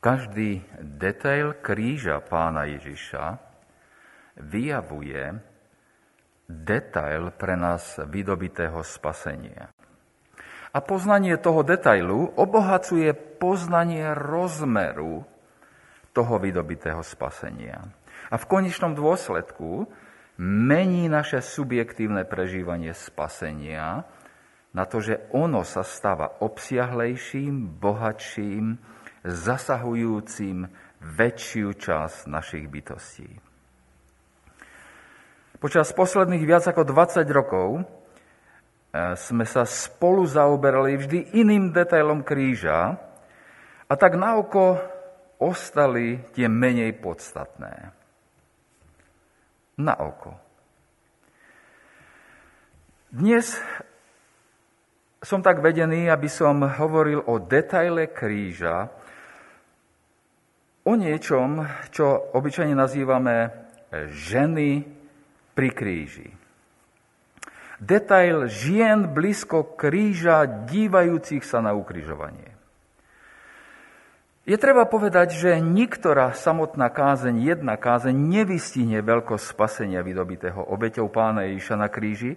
Každý detail kríža pána Ježiša vyjavuje detail pre nás vydobitého spasenia. A poznanie toho detailu obohacuje poznanie rozmeru toho vydobitého spasenia. A v konečnom dôsledku mení naše subjektívne prežívanie spasenia na to, že ono sa stáva obsiahlejším, bohatším, zasahujúcim väčšiu časť našich bytostí. Počas posledných viac ako 20 rokov eh, sme sa spolu zaoberali vždy iným detailom kríža a tak na oko ostali tie menej podstatné. Na oko. Dnes som tak vedený, aby som hovoril o detaile kríža, o niečom, čo obyčajne nazývame ženy pri kríži. Detail žien blízko kríža, dívajúcich sa na ukrižovanie. Je treba povedať, že niktorá samotná kázeň, jedna kázeň nevystihne veľkosť spasenia vydobitého obeťou pána Ježiša na kríži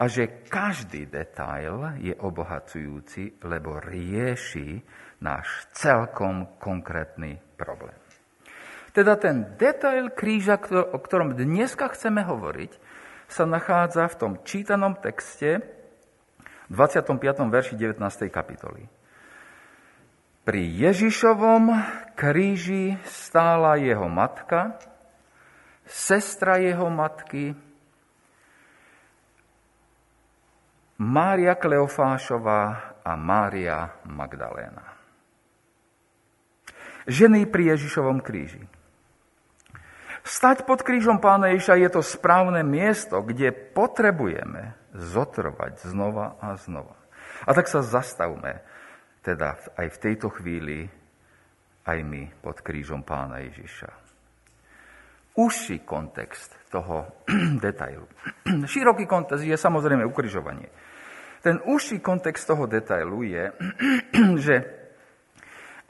a že každý detail je obohacujúci, lebo rieši náš celkom konkrétny problém. Teda ten detail kríža, o ktorom dneska chceme hovoriť, sa nachádza v tom čítanom texte v 25. verši 19. kapitoly. Pri Ježišovom kríži stála jeho matka, sestra jeho matky, Mária Kleofášová a Mária Magdaléna ženy pri Ježišovom kríži. Stať pod krížom pána Ježiša je to správne miesto, kde potrebujeme zotrvať znova a znova. A tak sa zastavme, teda aj v tejto chvíli, aj my pod krížom pána Ježiša. Užší kontext toho detailu. Široký kontext je samozrejme ukrižovanie. Ten užší kontext toho detailu je, že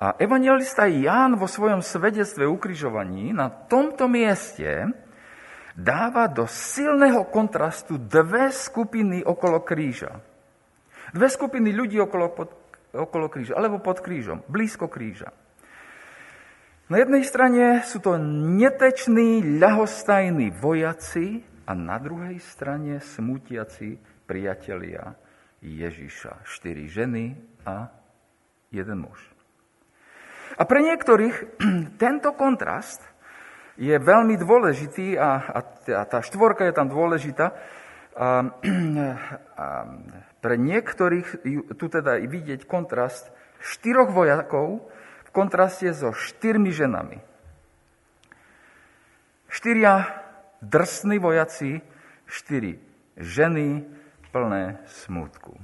a evangelista Ján vo svojom svedectve ukrižovaní na tomto mieste dáva do silného kontrastu dve skupiny okolo kríža. Dve skupiny ľudí okolo, pod, okolo kríža, alebo pod krížom, blízko kríža. Na jednej strane sú to neteční, ľahostajní vojaci a na druhej strane smutiaci priatelia Ježiša. Štyri ženy a jeden muž. A pre niektorých tento kontrast je veľmi dôležitý a, a, a tá štvorka je tam dôležitá. A, a pre niektorých tu teda vidieť kontrast štyroch vojakov v kontraste so štyrmi ženami. Štyria drsní vojaci, štyri ženy plné smutku.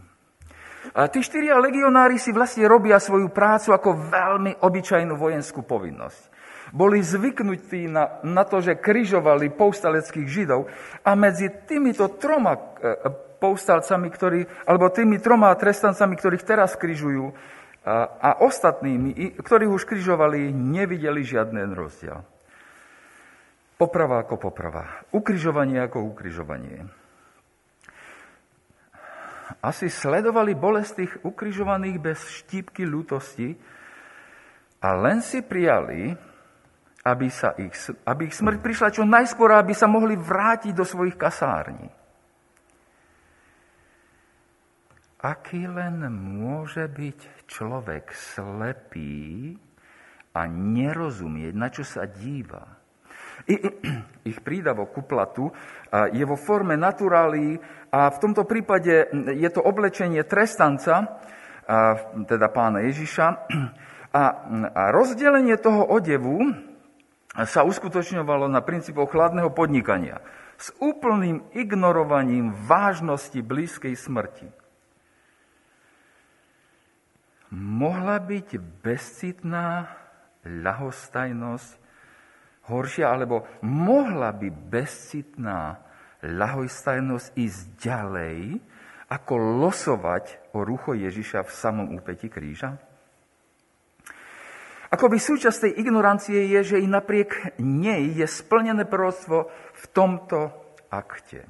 A tí štyria legionári si vlastne robia svoju prácu ako veľmi obyčajnú vojenskú povinnosť. Boli zvyknutí na, na to, že križovali povstaleckých židov a medzi týmito troma e, povstalcami, ktorí, alebo tými troma trestancami, ktorých teraz križujú, a, a ostatnými, ktorých už križovali, nevideli žiadny rozdiel. Poprava ako poprava. Ukrižovanie ako ukrižovanie asi sledovali bolest tých ukrižovaných bez štípky ľútosti a len si prijali, aby, sa ich, aby ich smrť prišla čo najskôr, aby sa mohli vrátiť do svojich kasární. Aký len môže byť človek slepý a nerozumieť, na čo sa díva. Ich prídavok ku platu je vo forme naturálii a v tomto prípade je to oblečenie trestanca, teda pána Ježiša. A, rozdelenie toho odevu sa uskutočňovalo na princípoch chladného podnikania s úplným ignorovaním vážnosti blízkej smrti. Mohla byť bezcitná ľahostajnosť horšia, alebo mohla by bezcitná ľahostajnosť ísť ďalej, ako losovať o rucho Ježiša v samom úpeti kríža? Akoby súčasť tej ignorancie je, že i napriek nej je splnené proroctvo v tomto akte.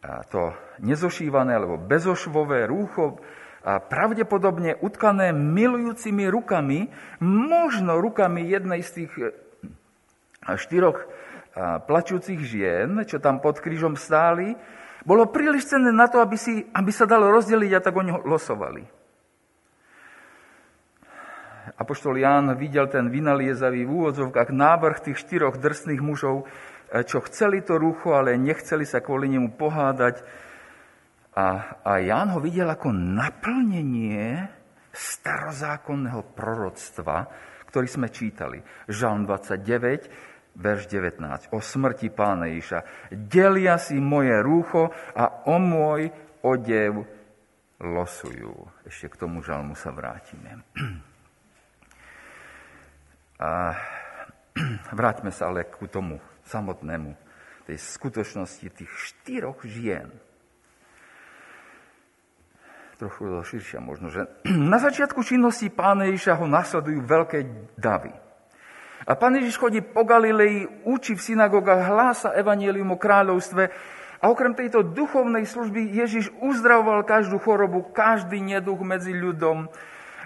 A to nezošívané alebo bezošvové rúcho a pravdepodobne utkané milujúcimi rukami, možno rukami jednej z tých štyroch plačúcich žien, čo tam pod krížom stáli, bolo príliš cenné na to, aby, si, aby sa dalo rozdeliť a tak oni losovali. Apoštol Ján videl ten vynaliezavý v úvodzovkách návrh tých štyroch drsných mužov, e, čo chceli to rúcho, ale nechceli sa kvôli nemu pohádať a, a Ján ho videl ako naplnenie starozákonného proroctva, ktorý sme čítali. Žalm 29, verš 19. O smrti pána Iša. Delia si moje rúcho a o môj odev losujú. Ešte k tomu žalmu sa vrátime. A vráťme sa ale ku tomu samotnému, tej skutočnosti tých štyroch žien, trochu širšia možno, že na začiatku činnosti pána Ježiša ho nasledujú veľké davy. A pán Ježiš chodí po Galilei, učí v synagogách, hlása evanielium o kráľovstve a okrem tejto duchovnej služby Ježiš uzdravoval každú chorobu, každý neduch medzi ľudom.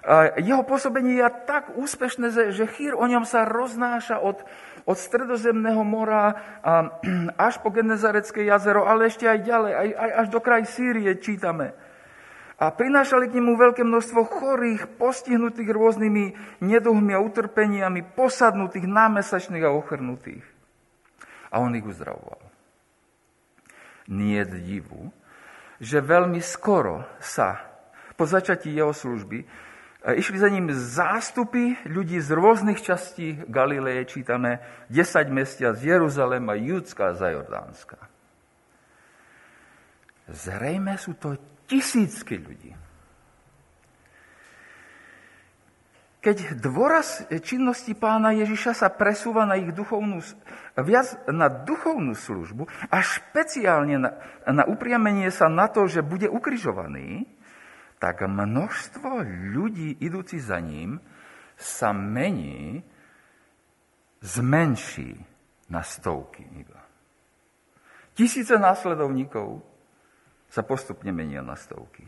A jeho pôsobenie je tak úspešné, že chýr o ňom sa roznáša od, od stredozemného mora a, až po Genezarecké jazero, ale ešte aj ďalej, aj, aj až do kraj Sýrie čítame. A prinášali k nemu veľké množstvo chorých, postihnutých rôznymi neduhmi a utrpeniami, posadnutých, námesačných a ochrnutých. A on ich uzdravoval. Nie divu, že veľmi skoro sa po začatí jeho služby e, išli za ním zástupy ľudí z rôznych častí Galileje, čítame 10 mestia z Jeruzalema, Judska a Zajordánska. Zrejme sú to Tisícky ľudí. Keď dôraz činnosti pána Ježiša sa presúva na ich duchovnú, viac na duchovnú službu a špeciálne na, na upriamenie sa na to, že bude ukrižovaný, tak množstvo ľudí idúci za ním sa mení, zmenší na stovky. Tisíce následovníkov sa postupne menia na stovky.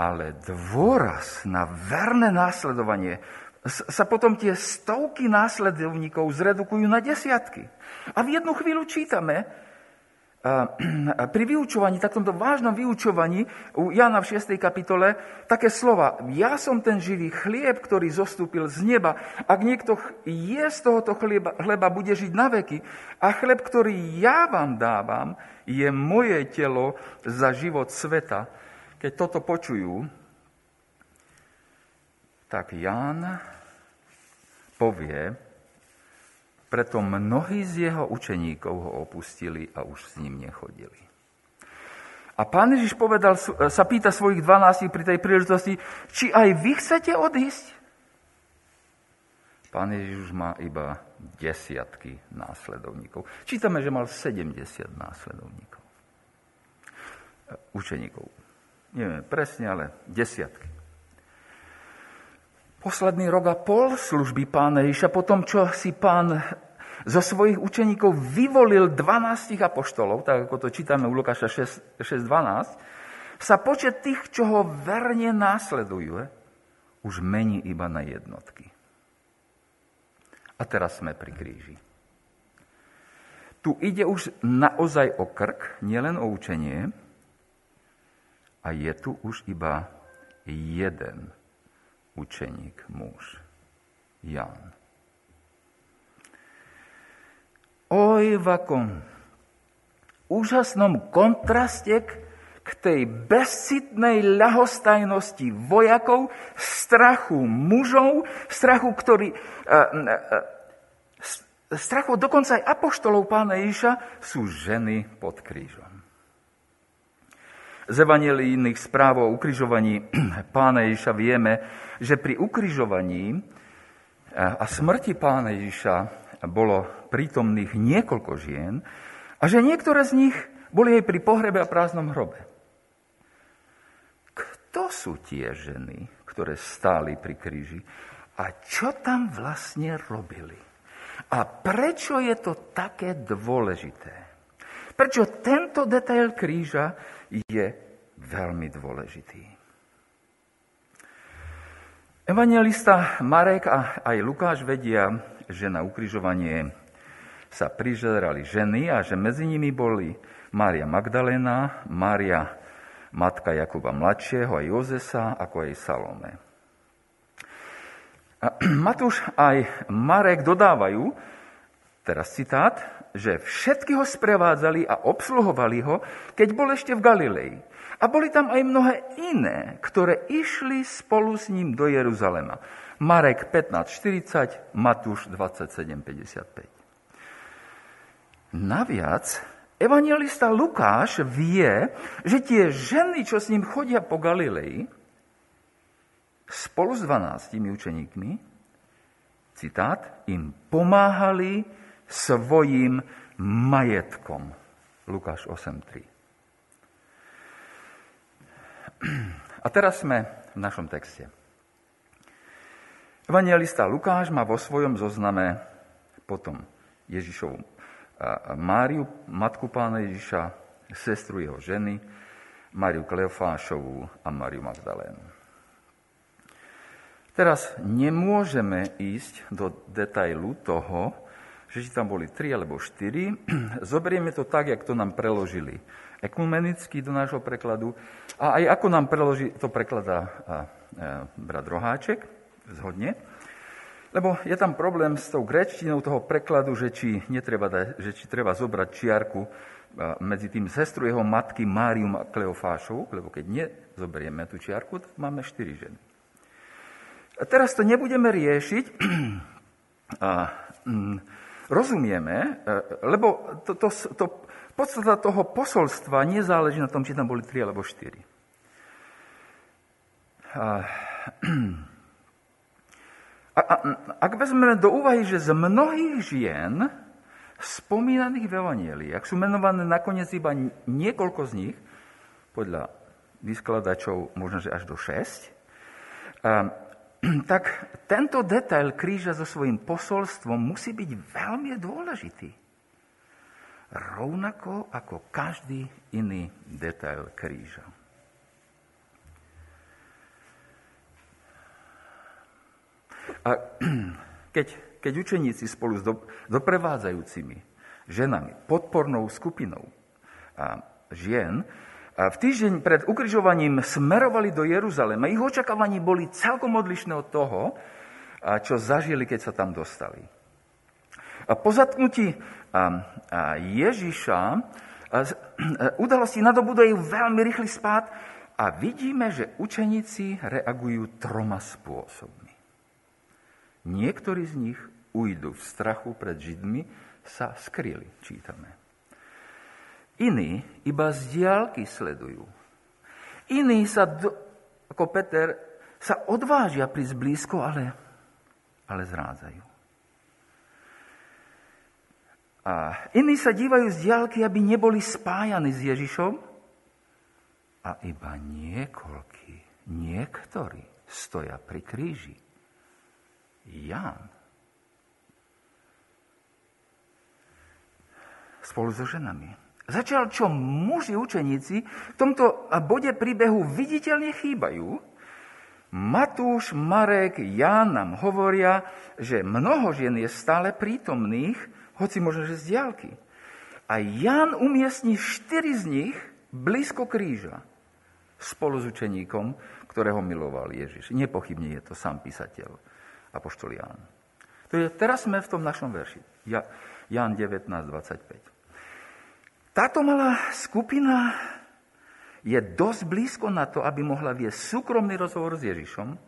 Ale dôraz na verné následovanie sa potom tie stovky následovníkov zredukujú na desiatky. A v jednu chvíľu čítame, pri vyučovaní, takomto vážnom vyučovaní u Jana v 6. kapitole také slova. Ja som ten živý chlieb, ktorý zostúpil z neba. Ak niekto je z tohoto chleba, chleba, bude žiť na veky. A chleb, ktorý ja vám dávam, je moje telo za život sveta. Keď toto počujú, tak Ján povie, preto mnohí z jeho učeníkov ho opustili a už s ním nechodili. A pán Ježiš povedal, sa pýta svojich dvanástich pri tej príležitosti, či aj vy chcete odísť? Pán Ježiš už má iba desiatky následovníkov. Čítame, že mal 70 následovníkov. E, učeníkov. Neviem presne, ale desiatky posledný rok a pol služby pána Ježiša, po tom, čo si pán zo svojich učeníkov vyvolil 12 apoštolov, tak ako to čítame u Lukáša 6.12, sa počet tých, čo ho verne následujú, už mení iba na jednotky. A teraz sme pri kríži. Tu ide už naozaj o krk, nielen o učenie, a je tu už iba jeden učeník, muž, Ján. Oj, v akom úžasnom kontraste k tej bezcitnej ľahostajnosti vojakov, strachu mužov, strachu, ktorý... strachu dokonca aj apoštolov pána Ježiša sú ženy pod krížom z evangelijných správ o ukrižovaní pána Ježiša vieme, že pri ukrižovaní eh, a smrti pána Ježiša bolo prítomných niekoľko žien a že niektoré z nich boli aj pri pohrebe a prázdnom hrobe. Kto sú tie ženy, ktoré stáli pri kríži a čo tam vlastne robili. A prečo je to také dôležité? Prečo tento detail kríža je veľmi dôležitý? Evangelista Marek a aj Lukáš vedia, že na ukrižovanie sa prižerali ženy a že medzi nimi boli Mária Magdalena, Mária matka Jakuba mladšieho a Jozesa, ako aj Salome. A Matúš aj Marek dodávajú, teraz citát, že všetky ho sprevádzali a obsluhovali ho, keď bol ešte v Galilei. A boli tam aj mnohé iné, ktoré išli spolu s ním do Jeruzalema. Marek 15.40, Matúš 27.55. Naviac, evangelista Lukáš vie, že tie ženy, čo s ním chodia po Galilei, spolu s dvanáctimi učeníkmi, citát, im pomáhali svojim majetkom. Lukáš 8.3. A teraz sme v našom texte. Evangelista Lukáš má vo svojom zozname potom Ježišovu Máriu, matku pána Ježiša, sestru jeho ženy, Máriu Kleofášovú a Máriu Magdalénu. Teraz nemôžeme ísť do detailu toho, že či tam boli tri alebo štyri. Zoberieme to tak, jak to nám preložili ekumenicky do nášho prekladu a aj ako nám preloží, to prekladá brat Roháček, zhodne. Lebo je tam problém s tou grečtinou toho prekladu, že či, netreba že či treba zobrať čiarku medzi tým sestru jeho matky Márium a Kleofášovu, lebo keď nezoberieme tú čiarku, tak máme štyri ženy. A teraz to nebudeme riešiť. A, mm, rozumieme, e, lebo to, to, to, podstata toho posolstva nezáleží na tom, či tam boli tri alebo štyri. A, a, ak vezmeme do úvahy, že z mnohých žien spomínaných v Evangelií, ak sú menované nakoniec iba niekoľko z nich, podľa vyskladačov možno, že až do šesť, tak tento detail kríža so svojím posolstvom musí byť veľmi dôležitý. Rovnako ako každý iný detail kríža. A keď, keď učeníci spolu s do, doprevádzajúcimi ženami, podpornou skupinou a žien v týždeň pred ukrižovaním smerovali do Jeruzalema. Ich očakávaní boli celkom odlišné od toho, čo zažili, keď sa tam dostali. Po zatknutí Ježiša udalosti nadobúdajú veľmi rýchly spád a vidíme, že učeníci reagujú troma spôsobmi. Niektorí z nich ujdu v strachu pred Židmi, sa skryli, čítame. Iní iba z diálky sledujú. Iní sa, ako Peter, sa odvážia prísť blízko, ale, ale zrádzajú. A iní sa dívajú z diálky, aby neboli spájani s Ježišom. A iba niekoľky, niektorí stoja pri kríži. Ján. Spolu so ženami. Začal, čo muži učeníci v tomto bode príbehu viditeľne chýbajú. Matúš, Marek, Ján nám hovoria, že mnoho žien je stále prítomných, hoci možno, že z diálky. A Ján umiestni štyri z nich blízko kríža spolu s učeníkom, ktorého miloval Ježiš. Nepochybne je to sám písateľ, apoštol Ján. To je, teraz sme v tom našom verši. Ja, Ján 19, 25. Táto malá skupina je dosť blízko na to, aby mohla viesť súkromný rozhovor s Ježišom,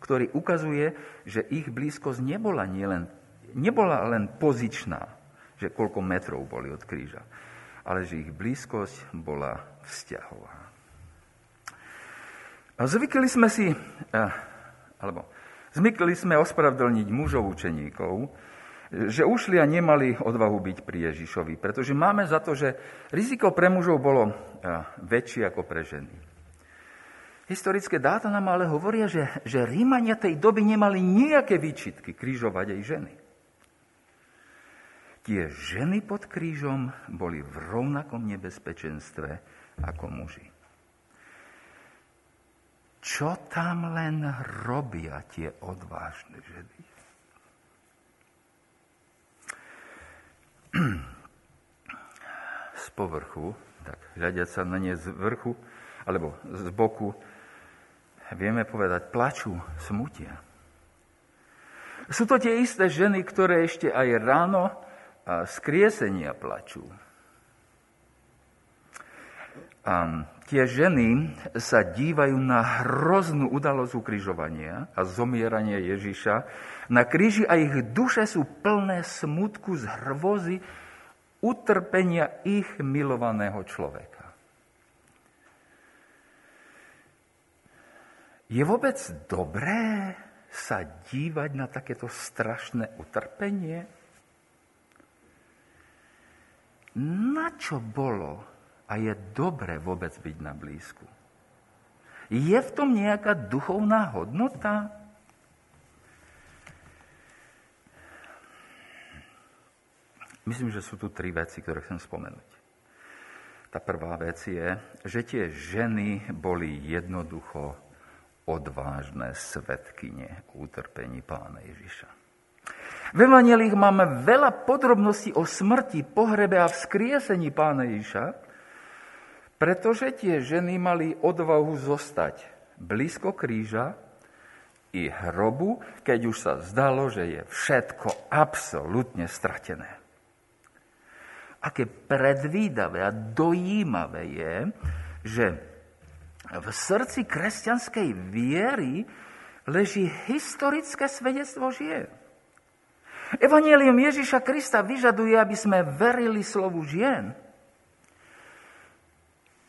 ktorý ukazuje, že ich blízkosť nebola, nielen, nebola len pozičná, že koľko metrov boli od kríža, ale že ich blízkosť bola vzťahová. Zvykli sme si, eh, alebo zvykli sme ospravedlniť mužov učeníkov, že ušli a nemali odvahu byť pri Ježišovi, pretože máme za to, že riziko pre mužov bolo väčšie ako pre ženy. Historické dáta nám ale hovoria, že, že Rímania tej doby nemali nejaké výčitky križovať aj ženy. Tie ženy pod krížom boli v rovnakom nebezpečenstve ako muži. Čo tam len robia tie odvážne ženy? Z povrchu, tak hľadiať sa na ne z vrchu, alebo z boku, vieme povedať, plačú, smutia. Sú to tie isté ženy, ktoré ešte aj ráno z kriesenia plačú. A tie ženy sa dívajú na hroznú udalosť ukrižovania a zomierania Ježiša. Na kríži a ich duše sú plné smutku z hrvozy utrpenia ich milovaného človeka. Je vôbec dobré sa dívať na takéto strašné utrpenie? Na čo bolo a je dobre vôbec byť na blízku? Je v tom nejaká duchovná hodnota? Myslím, že sú tu tri veci, ktoré chcem spomenúť. Tá prvá vec je, že tie ženy boli jednoducho odvážne svetkyne utrpení pána Ježiša. V Evangelích máme veľa podrobností o smrti, pohrebe a vzkriesení pána Ježiša, pretože tie ženy mali odvahu zostať blízko kríža i hrobu, keď už sa zdalo, že je všetko absolútne stratené. Aké predvídavé a dojímavé je, že v srdci kresťanskej viery leží historické svedectvo žien. Evangelium Ježiša Krista vyžaduje, aby sme verili slovu žien.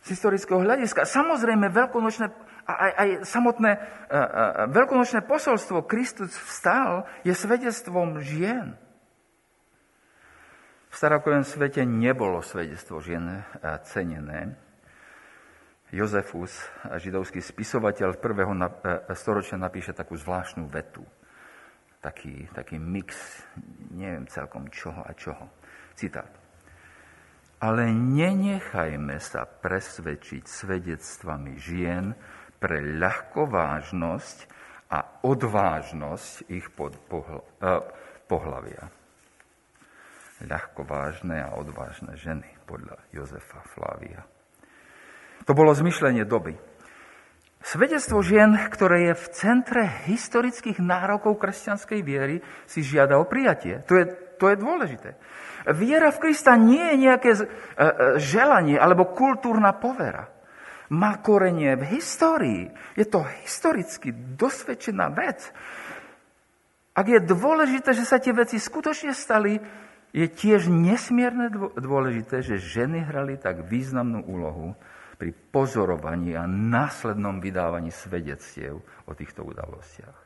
Z historického hľadiska. Samozrejme, veľkonočné, aj, aj samotné a, a, veľkonočné posolstvo Kristus vstal je svedectvom žien. V starokovém svete nebolo svedectvo žien cenené. Jozefus, židovský spisovateľ prvého e, storočia, napíše takú zvláštnu vetu. Taký, taký mix, neviem celkom čoho a čoho. Citát. Ale nenechajme sa presvedčiť svedectvami žien pre ľahkovážnosť a odvážnosť ich pod pohľ, pohľavia. Ľahkovážne a odvážne ženy podľa Jozefa Flávia. To bolo zmyšlenie doby. Svedectvo žien, ktoré je v centre historických nárokov kresťanskej viery, si žiada o prijatie. To je, to je dôležité. Viera v Krista nie je nejaké e, e, želanie alebo kultúrna povera. Má korenie v histórii. Je to historicky dosvedčená vec. Ak je dôležité, že sa tie veci skutočne stali, je tiež nesmierne dôležité, že ženy hrali tak významnú úlohu pri pozorovaní a následnom vydávaní svedectiev o týchto udalostiach.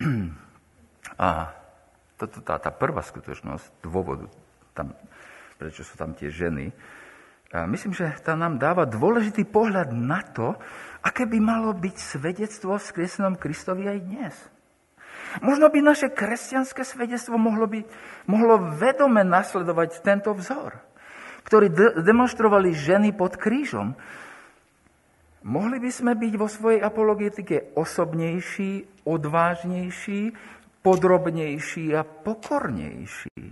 A toto, tá, tá prvá skutočnosť, dôvodu, tam, prečo sú tam tie ženy, myslím, že tá nám dáva dôležitý pohľad na to, aké by malo byť svedectvo v skriesenom Kristovi aj dnes. Možno by naše kresťanské svedectvo mohlo, byť, mohlo vedome nasledovať tento vzor, ktorý de- demonstrovali ženy pod krížom. Mohli by sme byť vo svojej apologetike osobnejší, odvážnejší, podrobnejší a pokornejší.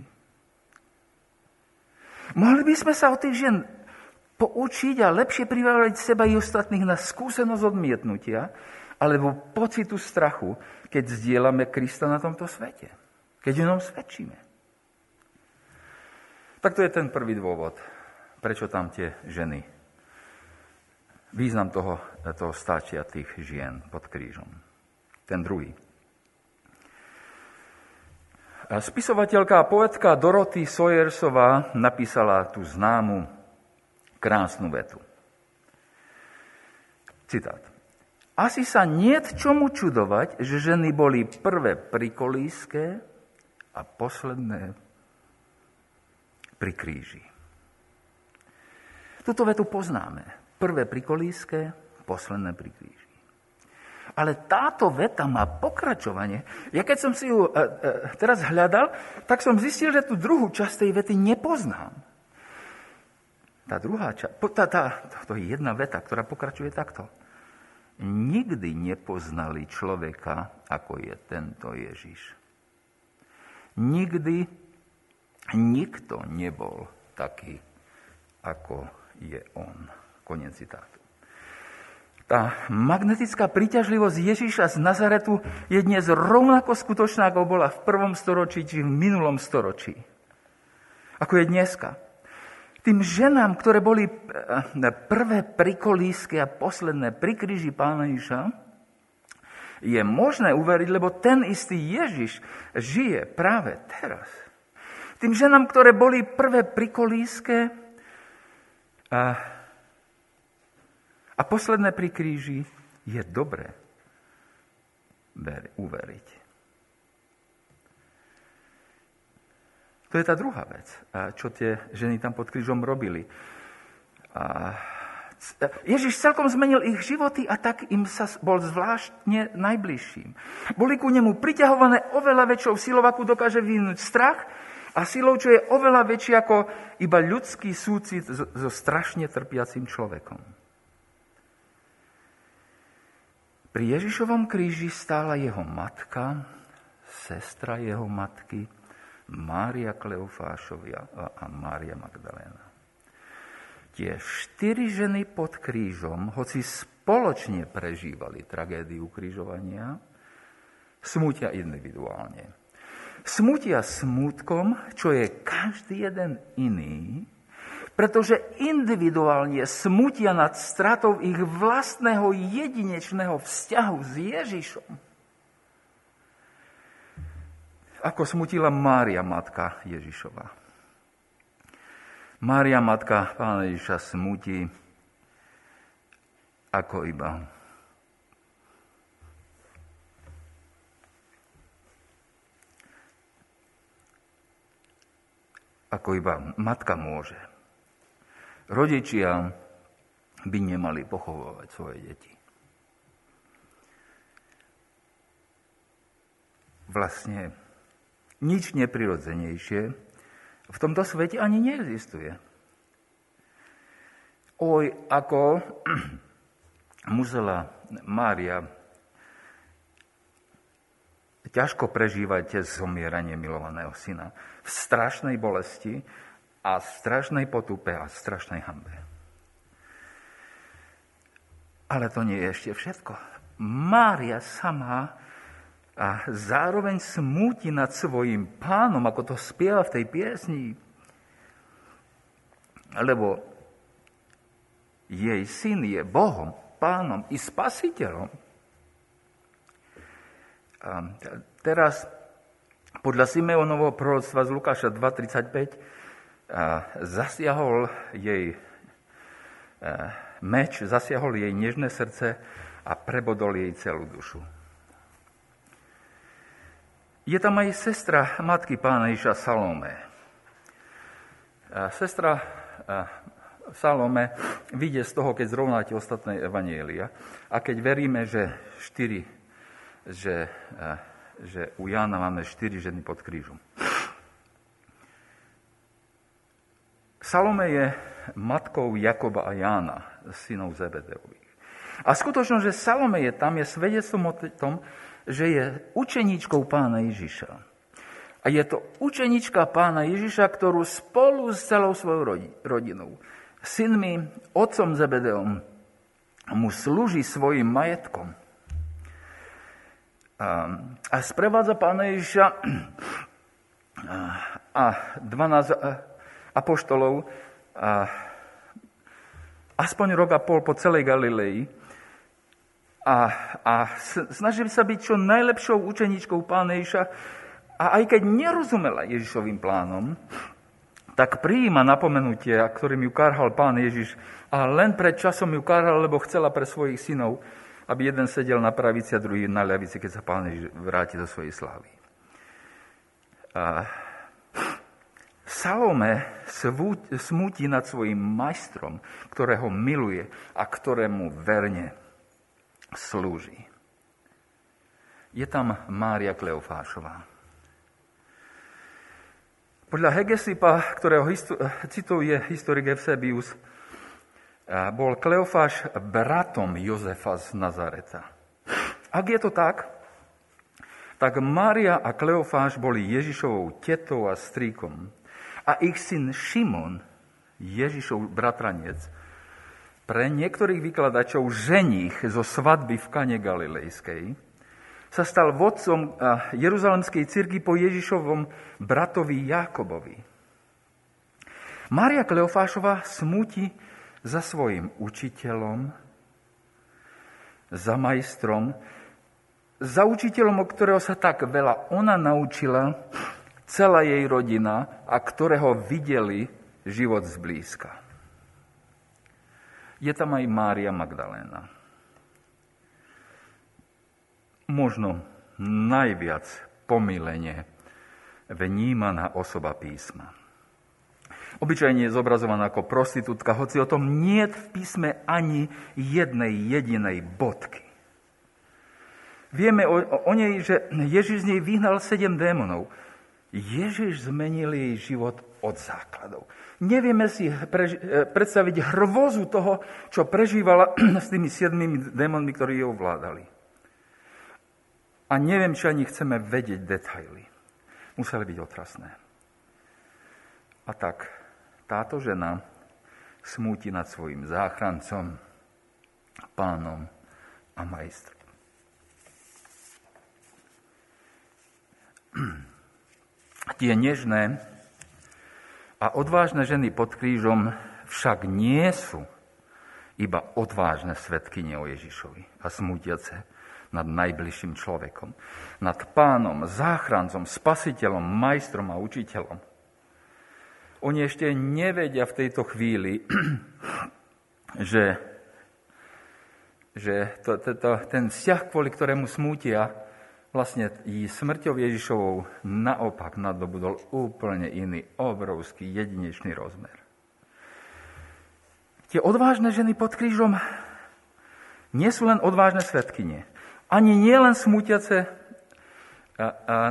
Mohli by sme sa od tých žien poučiť a lepšie priváľať seba i ostatných na skúsenosť odmietnutia, alebo pocitu strachu, keď zdieľame Krista na tomto svete. Keď o ňom svedčíme. Tak to je ten prvý dôvod, prečo tam tie ženy. Význam toho, toho stáčia tých žien pod krížom. Ten druhý. Spisovateľka a poetka Dorothy Sayersová napísala tú známu krásnu vetu. Citát. Asi sa nie čomu čudovať, že ženy boli prvé prikolíske a posledné pri kríži. Tuto vetu poznáme. Prvé pri kolíske, posledné pri kríži. Ale táto veta má pokračovanie. Ja keď som si ju e, e, teraz hľadal, tak som zistil, že tú druhú časť tej vety nepoznám. Tá druhá časť, tá, tá, to je jedna veta, ktorá pokračuje takto. Nikdy nepoznali človeka, ako je tento Ježiš. Nikdy nikto nebol taký, ako je on. Konec citátu. Tá magnetická príťažlivosť Ježíša z Nazaretu je dnes rovnako skutočná, ako bola v prvom storočí či v minulom storočí. Ako je dneska. Tým ženám, ktoré boli eh, prvé pri kolíske a posledné pri kríži pána Ježiša, je možné uveriť, lebo ten istý Ježiš žije práve teraz. Tým ženám, ktoré boli prvé pri kolíske, a, a posledné pri kríži je dobré uveriť. To je tá druhá vec, čo tie ženy tam pod krížom robili. A Ježiš celkom zmenil ich životy a tak im sa bol zvláštne najbližším. Boli ku nemu priťahované oveľa väčšou silou, akú dokáže vyvinúť strach a silou, čo je oveľa väčší ako iba ľudský súcit so strašne trpiacim človekom. Pri Ježišovom kríži stála jeho matka, sestra jeho matky, Mária Kleofášovia a Mária Magdaléna. Tie štyri ženy pod krížom, hoci spoločne prežívali tragédiu krížovania, smútia individuálne smutia smutkom, čo je každý jeden iný, pretože individuálne smutia nad stratou ich vlastného jedinečného vzťahu s Ježišom. Ako smutila Mária, matka Ježišova. Mária, matka pána Ježiša, smutí ako iba ako iba matka môže. Rodičia by nemali pochovávať svoje deti. Vlastne nič neprirodzenejšie v tomto svete ani neexistuje. Oj, ako musela Mária ťažko prežívať zomieranie milovaného syna v strašnej bolesti a strašnej potupe a strašnej hambe. Ale to nie je ešte všetko. Mária sama a zároveň smúti nad svojim pánom, ako to spieva v tej piesni. Lebo jej syn je Bohom, pánom i spasiteľom. A teraz podľa Simeonovho proroctva z Lukáša 2.35 zasiahol jej meč, zasiahol jej nežné srdce a prebodol jej celú dušu. Je tam aj sestra matky pána Iša Salome. Sestra Salome vyjde z toho, keď zrovnáte ostatné evanielia. A keď veríme, že štyri že, že u Jána máme štyri ženy pod krížom. Salome je matkou Jakoba a Jána, synov Zebedeových. A skutočnosť, že Salome je tam, je svedectvom o tom, že je učeníčkou pána Ježiša. A je to učenička pána Ježiša, ktorú spolu s celou svojou rodinou, synmi, otcom Zebedeom, mu slúži svojim majetkom. A sprevádza pána Ježiša a 12 apoštolov a aspoň rok a pol po celej Galilei a, a snažili sa byť čo najlepšou učeničkou pána Ježiša a aj keď nerozumela Ježišovým plánom, tak prijíma napomenutie, ktorým ju karhal pán Ježiš a len pred časom ju karhal, lebo chcela pre svojich synov aby jeden sedel na pravici a druhý na ľavici, keď sa pán vráti do svojej slávy. A Salome smúti nad svojim majstrom, ktorého miluje a ktorému verne slúži. Je tam Mária Kleofášová. Podľa Hegesipa, ktorého cituje historik Eusebius, bol Kleofáš bratom Jozefa z Nazareta. Ak je to tak, tak Mária a Kleofáš boli Ježišovou tetou a stríkom a ich syn Šimon, Ježišov bratranec, pre niektorých vykladačov ženích zo svadby v Kane Galilejskej, sa stal vodcom Jeruzalemskej cirky po Ježišovom bratovi Jákobovi. Mária Kleofášova smúti za svojim učiteľom, za majstrom, za učiteľom, o ktorého sa tak veľa ona naučila, celá jej rodina a ktorého videli život zblízka. Je tam aj Mária Magdaléna. Možno najviac pomilenie vnímaná osoba písma. Obyčajne je zobrazovaná ako prostitútka, hoci o tom nie v písme ani jednej jedinej bodky. Vieme o, o nej, že Ježiš z nej vyhnal sedem démonov. Ježiš zmenil jej život od základov. Nevieme si preži- e, predstaviť hrvozu toho, čo prežívala s tými siedmými démonmi, ktorí ju ovládali. A neviem, či ani chceme vedieť detaily. Museli byť otrasné. A tak táto žena smúti nad svojim záchrancom, pánom a majstrom. Tie nežné a odvážne ženy pod krížom však nie sú iba odvážne svetkyne o Ježišovi a smutiace nad najbližším človekom, nad pánom, záchrancom, spasiteľom, majstrom a učiteľom. Oni ešte nevedia v tejto chvíli, že, že to, to, to, ten vzťah, kvôli ktorému smútia, vlastne smrťou Ježišovou naopak nadobudol úplne iný, obrovský, jedinečný rozmer. Tie odvážne ženy pod krížom nie sú len odvážne svetkynie, ani nie len smutiace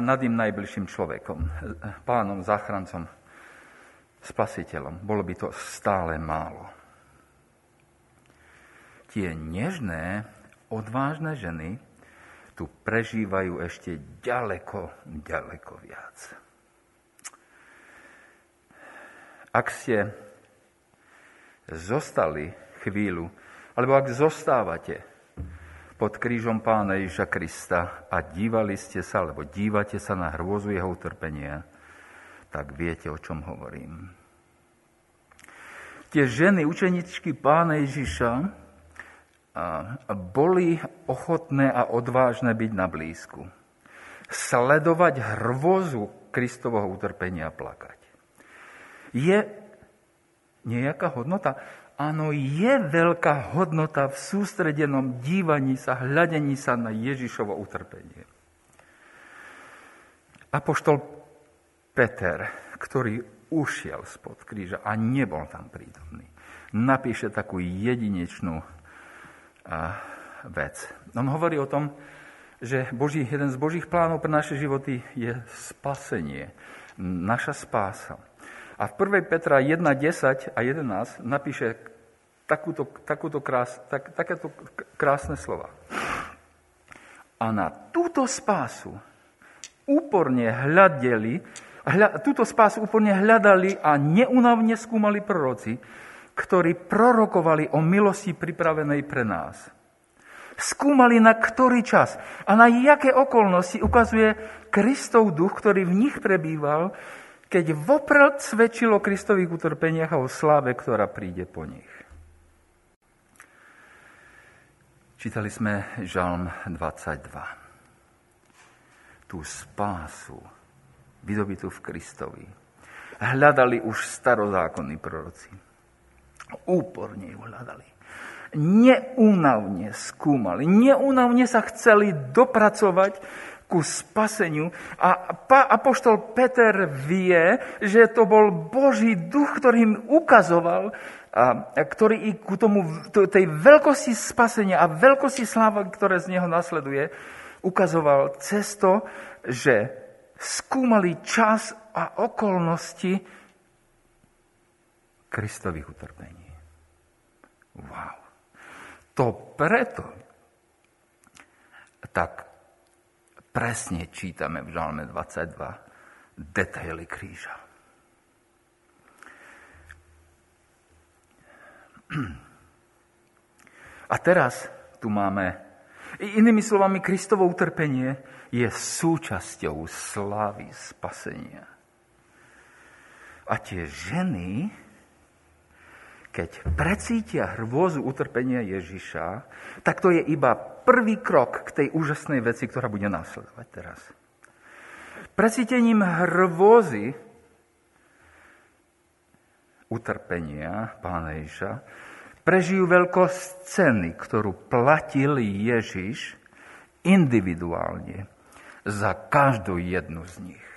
nad im najbližším človekom, pánom, záchrancom, spasiteľom. Bolo by to stále málo. Tie nežné, odvážne ženy tu prežívajú ešte ďaleko, ďaleko viac. Ak ste zostali chvíľu, alebo ak zostávate pod krížom pána Ježa Krista a dívali ste sa, alebo dívate sa na hrôzu jeho utrpenia, tak viete, o čom hovorím. Tie ženy, učeničky pána Ježiša, boli ochotné a odvážne byť na blízku. Sledovať hrvozu Kristovho utrpenia a plakať. Je nejaká hodnota? Áno, je veľká hodnota v sústredenom dívaní sa, hľadení sa na Ježišovo utrpenie. Apoštol Peter, ktorý ušiel spod kríža a nebol tam prítomný, napíše takú jedinečnú vec. On hovorí o tom, že Boží, jeden z Božích plánov pre naše životy je spasenie, naša spása. A v 1. Petra 1, 10 a 11 napíše takúto, takúto krás, tak, takéto krásne slova. A na túto spásu úporne hľadeli, hľa, túto spásu úporne hľadali a neunavne skúmali proroci, ktorí prorokovali o milosti pripravenej pre nás. Skúmali na ktorý čas a na jaké okolnosti ukazuje Kristov duch, ktorý v nich prebýval, keď vopred svedčilo o Kristových utrpeniach a o sláve, ktorá príde po nich. Čítali sme Žalm 22. Tú spásu, vydobitú v Kristovi, hľadali už starozákonní proroci. Úporne ju hľadali. neúnavne skúmali, neúnavne sa chceli dopracovať ku spaseniu. A apoštol Peter vie, že to bol Boží duch, ktorý im ukazoval, a, ktorý i ku tomu, tej veľkosti spasenia a veľkosti sláva, ktoré z neho nasleduje, ukazoval cesto, že skúmali čas a okolnosti Kristových utrpení. Wow. To preto tak presne čítame v Žalme 22 detaily kríža. A teraz tu máme, inými slovami, Kristovo utrpenie je súčasťou slávy spasenia. A tie ženy, keď precítia hrôzu utrpenia Ježiša, tak to je iba prvý krok k tej úžasnej veci, ktorá bude následovať teraz. Precítením hrôzy utrpenia pána Ježiša prežijú veľkosť ceny, ktorú platil Ježiš individuálne za každú jednu z nich.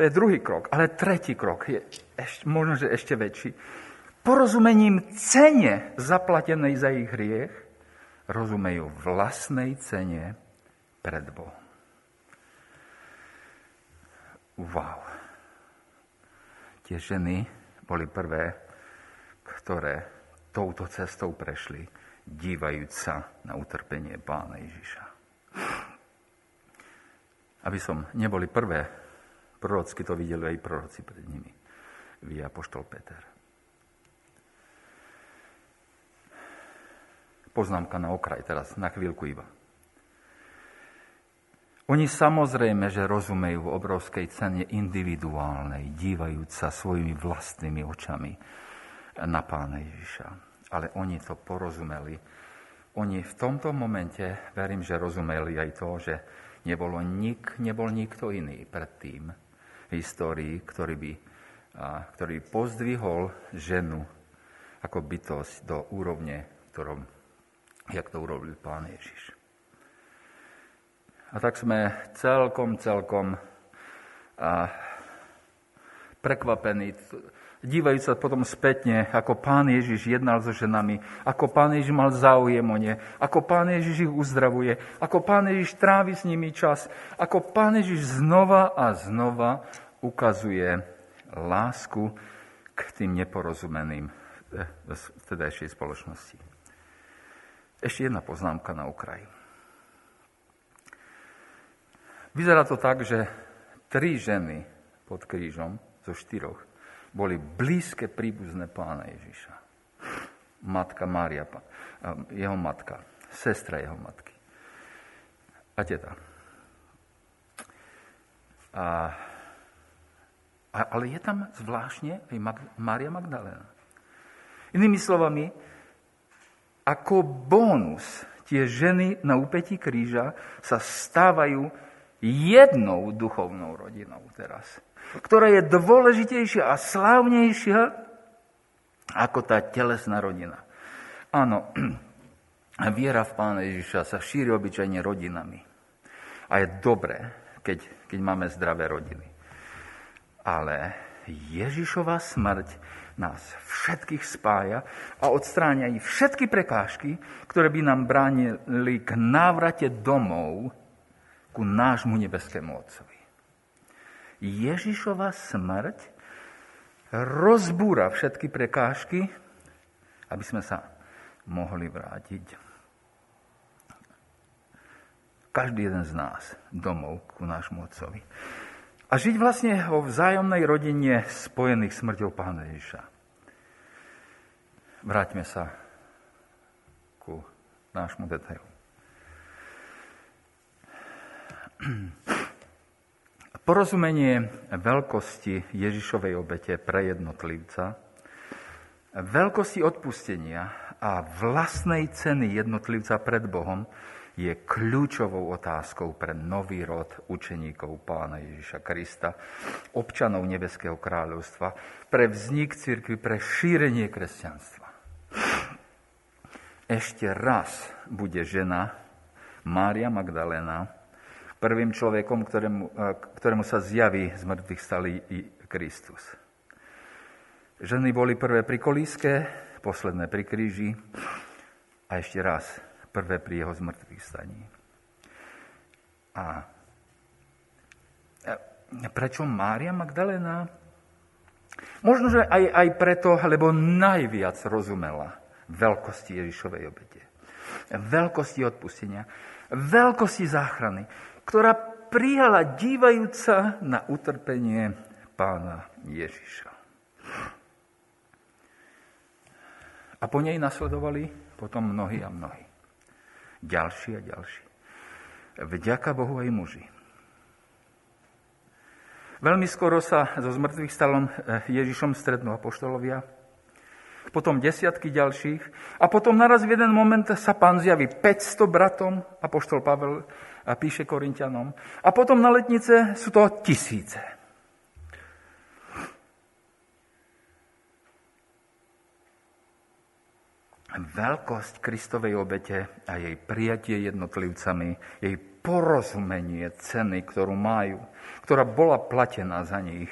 To je druhý krok. Ale tretí krok je ešte, možno, že ešte väčší. Porozumením cene zaplatenej za ich hriech rozumejú vlastnej cene pred Bohom. Wow. Tie ženy boli prvé, ktoré touto cestou prešli, dívajúc sa na utrpenie pána Ježiša. Aby som neboli prvé, prorocky to videli aj proroci pred nimi. Vy apoštol Peter. Poznámka na okraj teraz, na chvíľku iba. Oni samozrejme, že rozumejú v obrovskej cene individuálnej, dívajúc sa svojimi vlastnými očami na Pána Ježiša. Ale oni to porozumeli. Oni v tomto momente, verím, že rozumeli aj to, že nebolo nik, nebol nikto iný predtým v histórii, ktorý by, ktorý pozdvihol ženu ako bytosť do úrovne, ktorom, jak to urobil Pán Ježiš. A tak sme celkom, celkom prekvapení, dívajú sa potom spätne, ako pán Ježiš jednal so ženami, ako pán Ježiš mal záujem o ne, ako pán Ježiš ich uzdravuje, ako pán Ježiš trávi s nimi čas, ako pán Ježiš znova a znova ukazuje lásku k tým neporozumeným v tedajšej spoločnosti. Ešte jedna poznámka na okraji. Vyzerá to tak, že tri ženy pod krížom zo štyroch boli blízke príbuzné pána Ježiša. Matka Mária, jeho matka, sestra jeho matky a teta. A, ale je tam zvláštne aj Mag, Mária Magdalena. Inými slovami, ako bonus tie ženy na úpetí kríža sa stávajú jednou duchovnou rodinou teraz, ktorá je dôležitejšia a slávnejšia ako tá telesná rodina. Áno, viera v Pána Ježiša sa šíri obyčajne rodinami. A je dobré, keď, keď máme zdravé rodiny. Ale Ježišova smrť nás všetkých spája a odstráňa aj všetky prekážky, ktoré by nám bránili k návrate domov ku nášmu nebeskému Otcovi. Ježišova smrť rozbúra všetky prekážky, aby sme sa mohli vrátiť každý jeden z nás domov ku nášmu Otcovi. A žiť vlastne vo vzájomnej rodine spojených smrťou Pána Ježiša. Vráťme sa ku nášmu detailu. Porozumenie veľkosti Ježišovej obete pre jednotlivca, veľkosti odpustenia a vlastnej ceny jednotlivca pred Bohom je kľúčovou otázkou pre nový rod učeníkov pána Ježiša Krista, občanov Nebeského kráľovstva, pre vznik cirkvi, pre šírenie kresťanstva. ešte raz bude žena Mária Magdalena prvým človekom, ktorému, ktorému sa zjaví z mŕtvych stalý Kristus. Ženy boli prvé pri kolíske, posledné pri kríži a ešte raz prvé pri jeho zmrtvých staní. A prečo Mária Magdalena? Možno, že aj, aj preto, lebo najviac rozumela veľkosti Ježišovej obete. Veľkosti odpustenia. Veľkosti záchrany, ktorá prijala dívajúca na utrpenie pána Ježiša. A po nej nasledovali potom mnohí a mnohí. Ďalší a ďalší. Vďaka Bohu aj muži. Veľmi skoro sa so zmrtvých stalom eh, Ježišom stretnú apoštolovia, potom desiatky ďalších a potom naraz v jeden moment sa pán zjaví 500 bratom, apoštol Pavel a píše Korintianom. A potom na letnice sú to tisíce. Veľkosť Kristovej obete a jej prijatie jednotlivcami, jej porozumenie ceny, ktorú majú, ktorá bola platená za nich,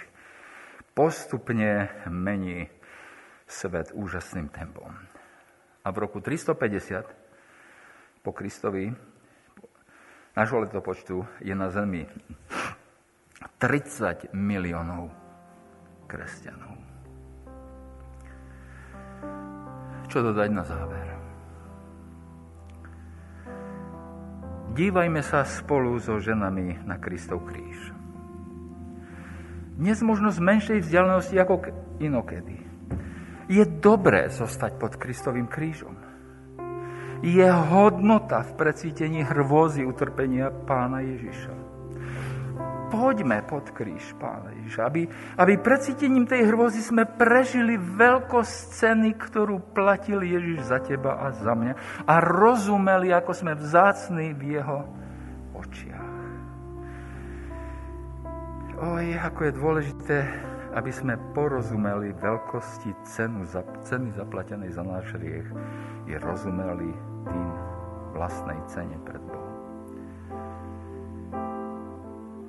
postupne mení svet úžasným tempom. A v roku 350 po Kristovi nášho letopočtu je na Zemi 30 miliónov kresťanov. Čo dodať na záver? Dívajme sa spolu so ženami na Kristov kríž. Dnes možno z menšej vzdialenosti ako inokedy. Je dobré zostať pod Kristovým krížom. Je hodnota v precítení hrôzy utrpenia pána Ježiša. Poďme pod kríž pána Ježiša, aby, aby precítením tej hrôzy sme prežili veľkosť ceny, ktorú platil Ježiš za teba a za mňa a rozumeli, ako sme vzácni v jeho očiach. Oj, ako je dôležité, aby sme porozumeli veľkosti cenu, ceny zaplatenej za náš riech. Je rozumeli tým vlastnej cene pred Bohom.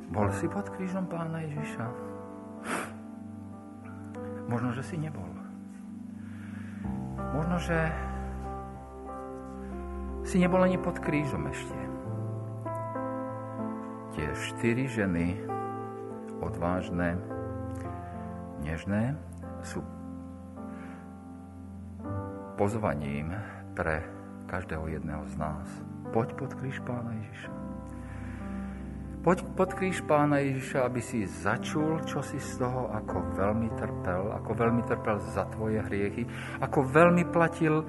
Bol si pod krížom pána Ježiša? Možno, že si nebol. Možno, že si nebol ani pod krížom ešte. Tie štyri ženy, odvážne, nežné, sú pozvaním pre každého jedného z nás. Poď pod kríž pána Ježiša. Poď pod kríž pána Ježiša, aby si začul, čo si z toho, ako veľmi trpel, ako veľmi trpel za tvoje hriechy, ako veľmi platil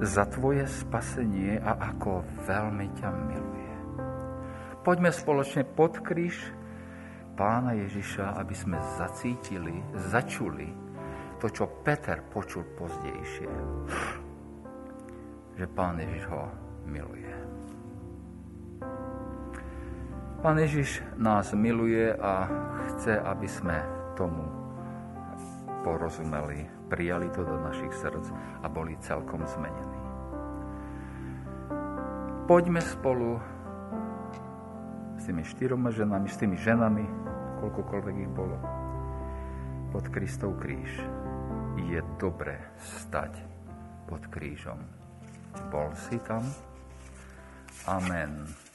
za tvoje spasenie a ako veľmi ťa miluje. Poďme spoločne pod kríž pána Ježiša, aby sme zacítili, začuli to, čo Peter počul pozdejšie, že pán Ježiš ho miluje. Pán Ježiš nás miluje a chce, aby sme tomu porozumeli, prijali to do našich srdc a boli celkom zmenení. Poďme spolu s tými štyroma ženami, s tými ženami, koľkokoľvek ich bolo, pod Kristov kríž. Je dobre stať pod krížom. Bol si tam? Amen.